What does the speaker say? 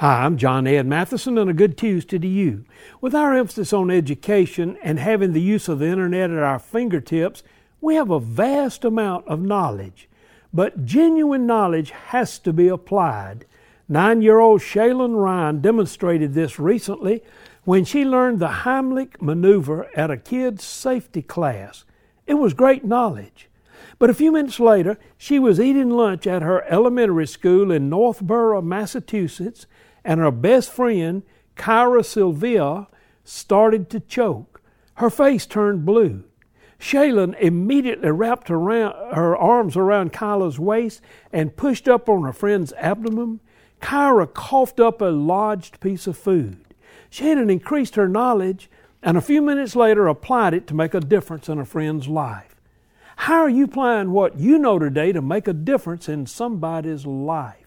Hi, I'm John Ed Mathison, and a good Tuesday to you. With our emphasis on education and having the use of the internet at our fingertips, we have a vast amount of knowledge. But genuine knowledge has to be applied. Nine year old Shaylin Ryan demonstrated this recently when she learned the Heimlich maneuver at a kid's safety class. It was great knowledge. But a few minutes later, she was eating lunch at her elementary school in Northborough, Massachusetts, and her best friend, Kyra Sylvia, started to choke. Her face turned blue. Shaylin immediately wrapped around, her arms around Kyla's waist and pushed up on her friend's abdomen. Kyra coughed up a lodged piece of food. Shannon increased her knowledge and a few minutes later applied it to make a difference in a friend's life. How are you applying what you know today to make a difference in somebody's life?